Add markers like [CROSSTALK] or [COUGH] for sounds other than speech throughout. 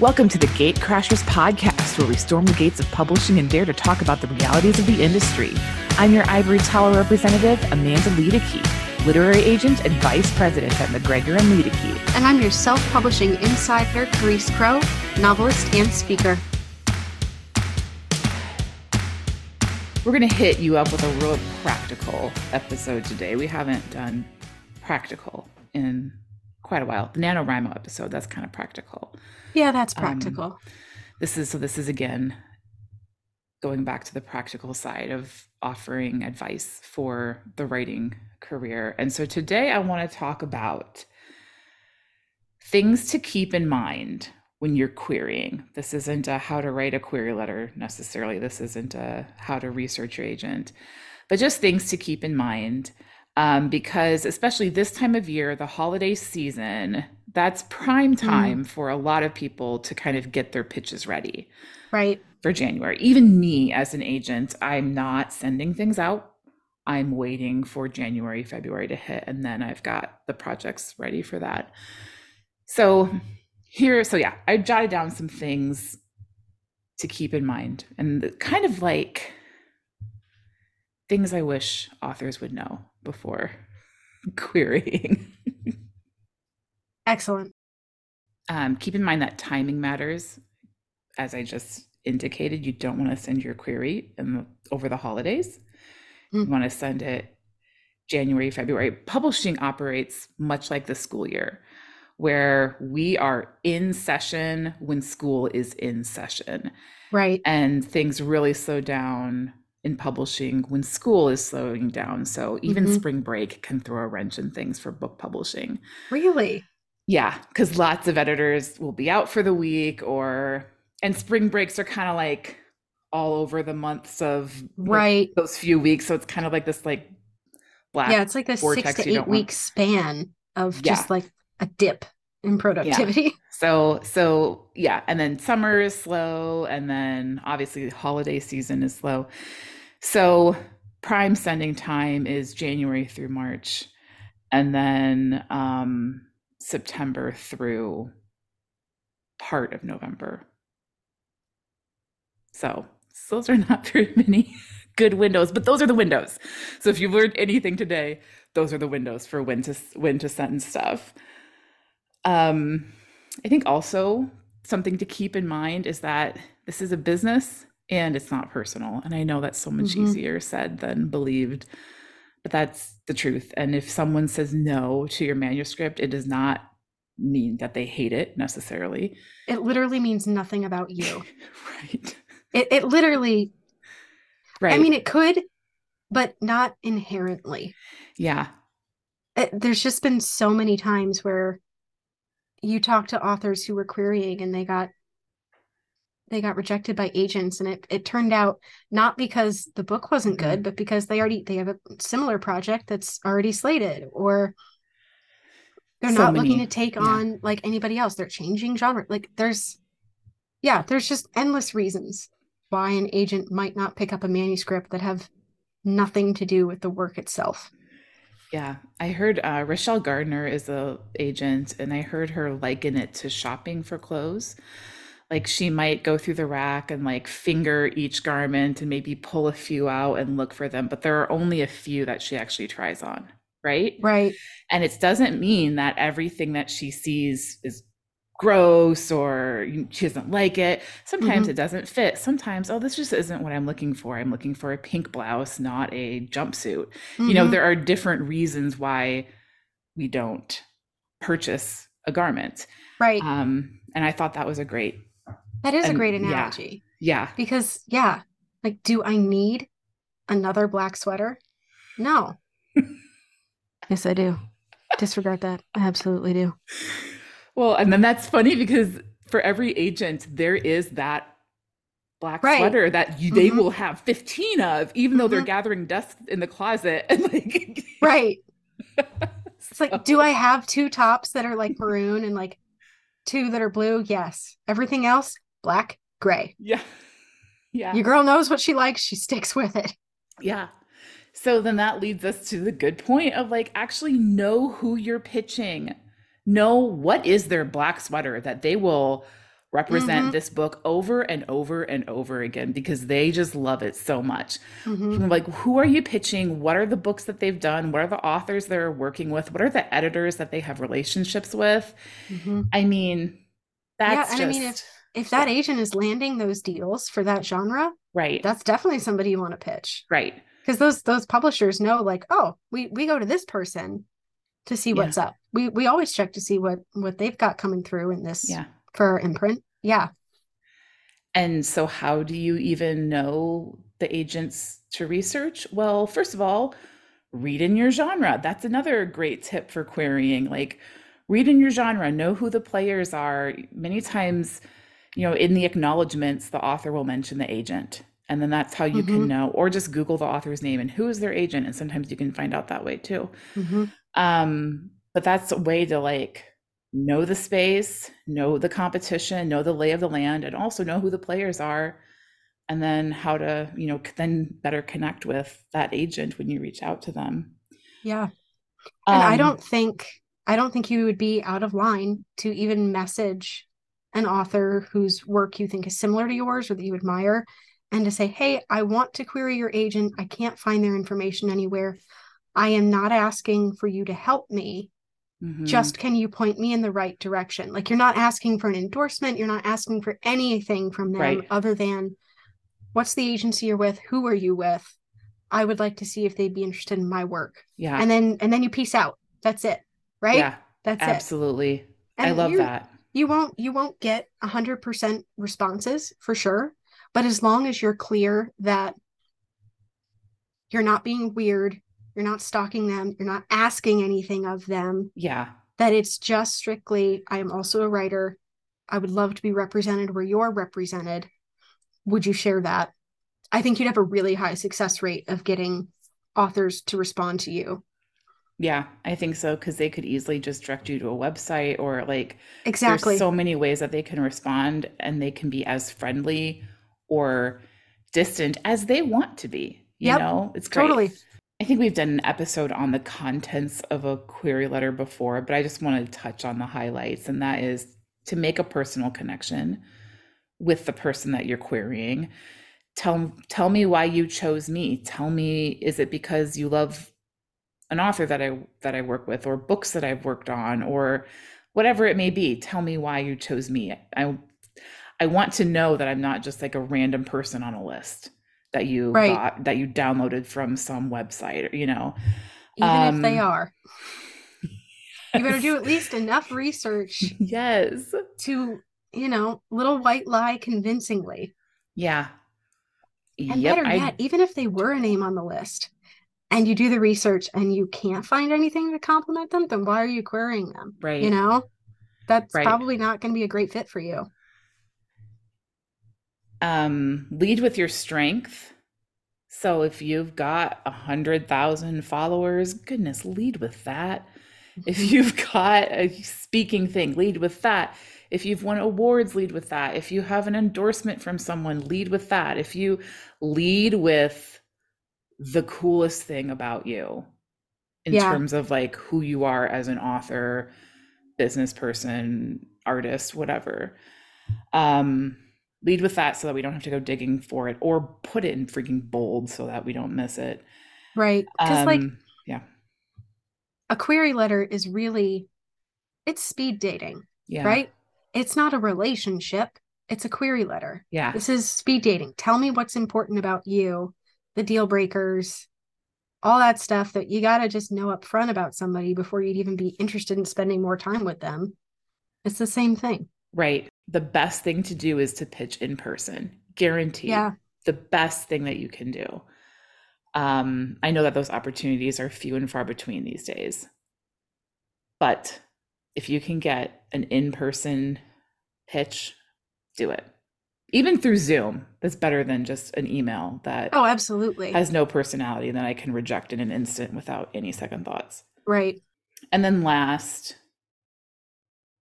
Welcome to the Gate Crashers podcast, where we storm the gates of publishing and dare to talk about the realities of the industry. I'm your Ivory Tower representative, Amanda Luedeke, literary agent and vice president at MacGregor and Luedeke. And I'm your self publishing insider, Charis Crowe, novelist and speaker. We're going to hit you up with a real practical episode today. We haven't done practical in quite a while. The NaNoWriMo episode, that's kind of practical. Yeah, that's um, practical. Um, this is so this is again going back to the practical side of offering advice for the writing career. And so today I want to talk about things to keep in mind when you're querying. This isn't a how to write a query letter necessarily. This isn't a how to research your agent, but just things to keep in mind. Um, because especially this time of year, the holiday season, that's prime mm. time mm. for a lot of people to kind of get their pitches ready. Right. For January. Even me as an agent, I'm not sending things out. I'm waiting for January, February to hit, and then I've got the projects ready for that. So here, so yeah, I jotted down some things to keep in mind and kind of like things I wish authors would know before [LAUGHS] querying. Excellent. Um, keep in mind that timing matters. As I just indicated, you don't want to send your query in, over the holidays. Mm. You want to send it January, February. Publishing operates much like the school year where we are in session when school is in session. Right. And things really slow down in publishing when school is slowing down. So even mm-hmm. spring break can throw a wrench in things for book publishing. Really? Yeah, because lots of editors will be out for the week or and spring breaks are kind of like all over the months of right like, those few weeks. So it's kind of like this like black. Yeah, it's like this six to eight week want. span of yeah. just like a dip in productivity. Yeah. [LAUGHS] So so yeah, and then summer is slow, and then obviously the holiday season is slow. So prime sending time is January through March, and then um, September through part of November. So, so those are not [LAUGHS] very many good windows, but those are the windows. So if you've learned anything today, those are the windows for when to when to send stuff. Um, I think also something to keep in mind is that this is a business and it's not personal. And I know that's so much mm-hmm. easier said than believed, but that's the truth. And if someone says no to your manuscript, it does not mean that they hate it necessarily. It literally means nothing about you. [LAUGHS] right. It, it literally, right. I mean, it could, but not inherently. Yeah. It, there's just been so many times where you talk to authors who were querying and they got they got rejected by agents. And it, it turned out not because the book wasn't good mm-hmm. but because they already they have a similar project that's already slated or they're so not many, looking to take yeah. on like anybody else. They're changing genre. Like there's yeah there's just endless reasons why an agent might not pick up a manuscript that have nothing to do with the work itself yeah, I heard uh, Rachelle Gardner is a agent, and I heard her liken it to shopping for clothes. Like she might go through the rack and like finger each garment and maybe pull a few out and look for them, but there are only a few that she actually tries on, right? Right. And it doesn't mean that everything that she sees is gross or she doesn't like it. Sometimes mm-hmm. it doesn't fit. Sometimes, oh, this just isn't what I'm looking for. I'm looking for a pink blouse, not a jumpsuit. Mm-hmm. You know, mm-hmm. there are different reasons why we don't purchase a garment. Right. Um, and I thought that was a great. That is a great analogy. Yeah. yeah. Because yeah, like, do I need another black sweater? No. [LAUGHS] yes, I do. Disregard that. I absolutely do. Well, and then that's funny because for every agent, there is that black right. sweater that you, they mm-hmm. will have 15 of, even mm-hmm. though they're mm-hmm. gathering dust in the closet. And like, [LAUGHS] right. it's like, do I have two tops that are like maroon and like two that are blue? Yes. Everything else, black, gray. Yeah. [LAUGHS] Yeah. Your girl knows what she likes. She sticks with it. Yeah. So then that leads us to the good point of like actually know who you're pitching know what is their black sweater that they will represent Mhm. this book over and over and over again because they just love it so much. Mhm. Like, who are you pitching? What are the books that they've done? What are the authors they're working with? What are the editors that they have relationships with? Mhm. I mean, that's Yeah, and I mean, just If that agent is landing those deals for that genre, right, that's definitely somebody you want to pitch. right. because those those publishers know like oh we we go to this person to see Yeah. what's up we we always check to see what what they've got coming through in this Yeah. for our imprint yeah And so, how do you even know the agents to research? Well, first of all, read in your genre. That's another great tip for querying. Like, read in your genre, know who the players are. Many times, you know, in the acknowledgments, the author will mention the agent. And then that's how you Mhm. can know, or just Google the author's name and who is their agent. And sometimes you can find out that way too. Mhm. Um, but that's a way to like know the space, know the competition, know the lay of the land, and also know who the players are, and then how to, you know, then better connect with that agent when you reach out to them. yeah and i Um, don't think i don't think you would be out of line to even message an author whose work you think is similar to yours or that you admire and to say hey i want to query your agent. I can't find their information anywhere. I am not asking for you to help me. Mhm, just can you point me in the right direction? Like you're not asking for an endorsement. You're not asking for anything from them Right. other than what's the agency you're with? Who are you with? I would like to see if they'd be interested in my work. Yeah, and then and then you peace out. That's it right? Yeah, that's it. Absolutely. I love you- that. you won't you won't get 100% responses for sure but as long as you're clear that you're not being weird you're not stalking them you're not asking anything of them Yeah, that it's just strictly I am also a writer. I would love to be represented where you're represented. Would you share that? I think you'd have a really high success rate of getting authors to respond to you. yeah, I think so because they could easily just direct you to a website or like Exactly. There's so many ways that they can respond and they can be as friendly or distant as they want to be. You Yep, know, it's great. totally. I think we've done an episode on the contents of a query letter before, but I just want to touch on the highlights, and that is to make a personal connection with the person that you're querying. Tell tell me why you chose me. Tell me is it because you love an author that I that I work with or books that I've worked on or whatever it may be. Tell me why you chose me. I I want to know that I'm not just like a random person on a list that you Right. got that you downloaded from some website, you know. Even if they Um, are. [LAUGHS] You better do at least enough research Yes. to, you know, little white lie convincingly. Yeah. And Yep. better I yet, even if they were a name on the list and you do the research and you can't find anything to compliment them, then why are you querying them? right. You know, that's Right. probably not going to be a great fit for you. Um lead with your strength. So if you've got a hundred thousand followers goodness lead with that. If you've got a speaking thing lead with that. If you've won awards lead with that. If you have an endorsement from someone lead with that. If you lead with the coolest thing about you in Yeah. terms of like who you are as an author business person artist whatever. Um lead with that so that we don't have to go digging for it or put it in freaking bold so that we don't miss it Right. Because, like, Um, yeah a query letter is really, it's speed dating, yeah right? It's not a relationship, it's a query letter. yeah This is speed dating. Tell me what's important about you, the deal breakers, all that stuff that you got to just know up front about somebody before you'd even be interested in spending more time with them. It's the same thing. right the best thing to do is to pitch in person guaranteed Yeah. the best thing that you can do um i know that those opportunities are few and far between these days but if you can get an in-person pitch do it even through zoom that's better than just an email that Oh, absolutely. has no personality that i can reject in an instant without any second thoughts right. and then last,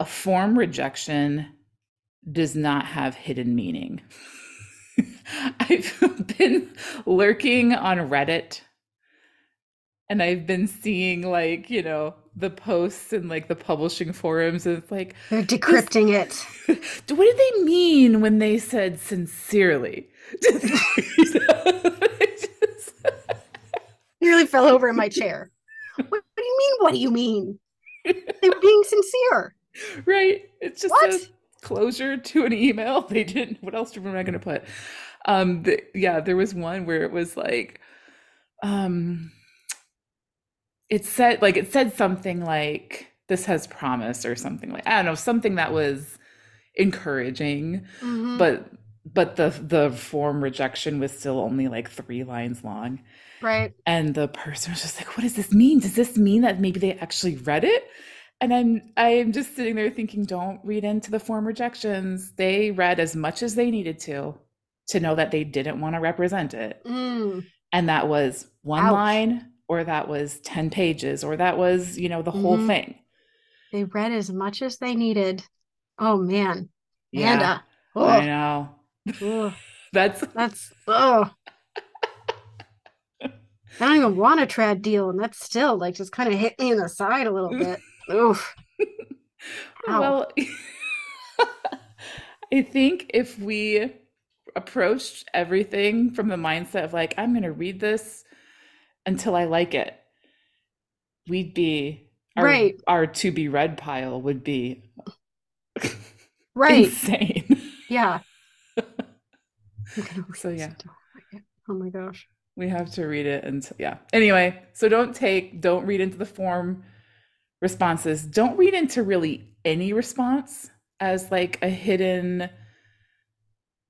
a form rejection does not have hidden meaning. [LAUGHS] I've [LAUGHS] been lurking on Reddit and I've been seeing like, you know, the posts and like the publishing forums and it's like They're decrypting it. [LAUGHS] what did they mean when they said sincerely? Nearly fell over in my chair. What, what do you mean? What do you mean? They were being sincere. Right. It's just What? a closure to an email. [LAUGHS] They didn't. What else am I going to put? Um, the, yeah, there was one where it was like, um, it said like it said something like this has promise or something like I don't know something that was encouraging, Mhm. but but the the form rejection was still only like three lines long. Right. And the person was just like, what does this mean? Does this mean that maybe they actually read it? And I'm I'm just sitting there thinking, don't read into the form rejections. They read as much as they needed to to know that they didn't want to represent it. Mm. And that was one Ouch. line, or that was 10 pages, or that was, you know, the whole Mhm. thing. They read as much as they needed. Oh man. Yeah, Amanda. I know. [LAUGHS] That's That's oh. [LAUGHS] I don't even want a trad deal, and that's still like just kind of hit me in the side a little [LAUGHS] bit. Oof. [LAUGHS] Well, [LAUGHS] I think if we approached everything from the mindset of like, I'm going to read this until I like it, we'd be our, Right. our to be read pile would be [LAUGHS] Right. insane. Yeah. I'm gonna read So, yeah. until I like it. Oh my gosh. We have to read it until yeah. Anyway, so don't take, don't read into the form responses. Don't read into really any response as like a hidden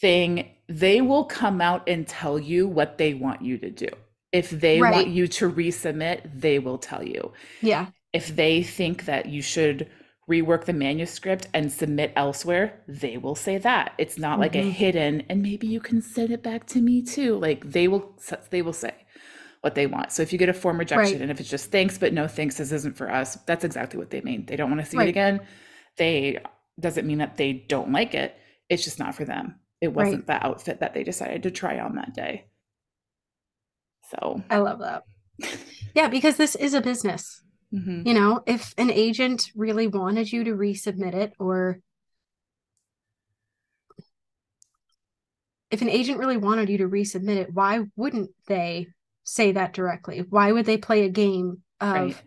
thing. They will come out and tell you what they want you to do. If they Right. want you to resubmit, they will tell you. Yeah. If they think that you should rework the manuscript and submit elsewhere, they will say that. It's not like a Mhm. hidden and maybe you can send it back to me too. Like they will they will say what they want. So if you get a form rejection Right. and if it's just thanks but no thanks this isn't for us, that's exactly what they mean. They don't want to see it again. They doesn't mean that they don't like it. It's just not for them. It wasn't the outfit that they decided to try on that day. So, I love that. Yeah, because this is a business. mhm. You know, if an agent really wanted you to resubmit it, or if an agent really wanted you to resubmit it, why wouldn't they say that directly? Why would they play a game of, right.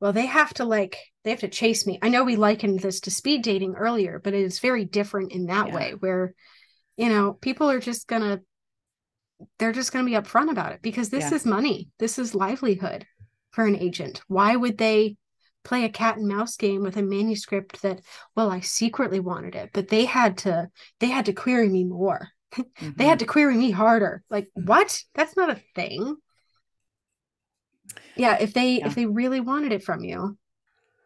well, they have to like, they have to chase me? I know we likened this to speed dating earlier, but it is very different in that Yeah. way, where, you know, people are just gonna, they're just gonna be upfront about it because this Yeah. is money, this is livelihood for an agent. Why would they play a cat and mouse game with a manuscript that, well, I secretly wanted it, but they had to, they had to query me more. They Mhm. had to query me harder. Like, what? That's not a thing. Yeah, if they Yeah. if they really wanted it from you,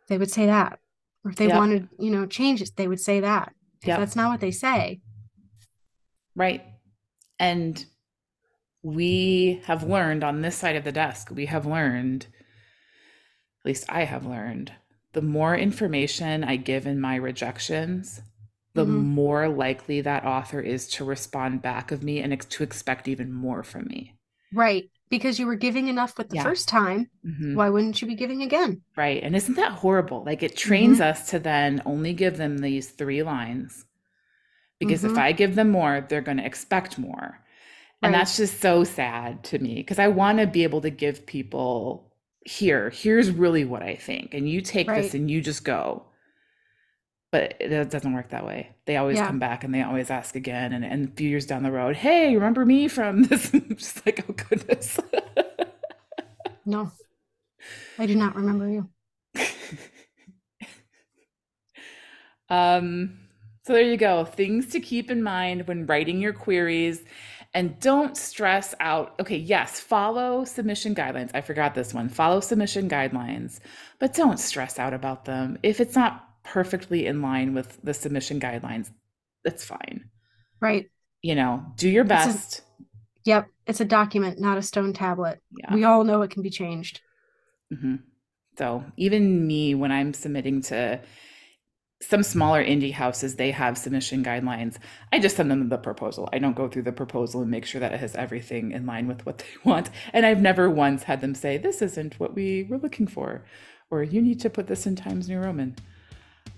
they would say that. Or if they Yep. wanted, you know, changes, they would say that. Yep. that's not what they say. Right. And we have learned on this side of the desk, we have learned, at least I have learned, the more information I give in my rejections, the Mhm. more likely that author is to respond back of me and ex- to expect even more from me. Right. Because you were giving enough with the Yeah. first time. Mhm. Why wouldn't you be giving again? Right. And isn't that horrible? Like it trains us to then only give them these three lines. Because if Mhm. I give them more, they're going to expect more. And Right. that's just so sad to me because I want to be able to give people here, here's really what I think. And you take Right. this and you just go. But it doesn't work that way. They always Yeah. come back and they always ask again. And, and a few years down the road, hey, remember me from [LAUGHS] this? I'm just like, oh, goodness. [LAUGHS] No. I do not remember you. [LAUGHS] Um, so there you go. Things to keep in mind when writing your queries and don't stress out. Okay, yes, follow submission guidelines. I forgot this one. Follow submission guidelines, but don't stress out about them. If it's not perfectly in line with the submission guidelines, that's fine. Right. You know, do your best. Yep. It's a document, not a stone tablet. Yeah. We all know it can be changed. hmm So even me, when I'm submitting to some smaller indie houses they have submission guidelines i just send them the proposal i don't go through the proposal and make sure that it has everything in line with what [LAUGHS] they want and i've never once had them say this isn't what we were looking for or you need to put this in times new roman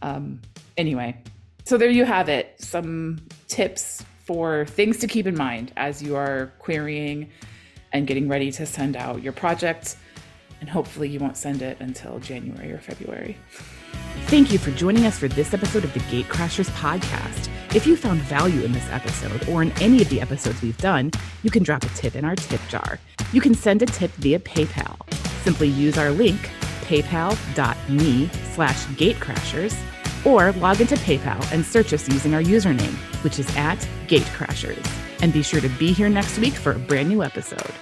um, anyway so there you have it some tips for things to keep in mind as you are querying and getting ready to send out your project and hopefully you won't send it until january or february Thank you for joining us for this episode of the Gatecrashers podcast. If you found value in this episode or in any of the episodes we've done, you can drop a tip in our tip jar. You can send a tip via PayPal. Simply use our link, paypal.me slash gatecrashers, or log into PayPal and search us using our username, which is at gatecrashers. And be sure to be here next week for a brand new episode.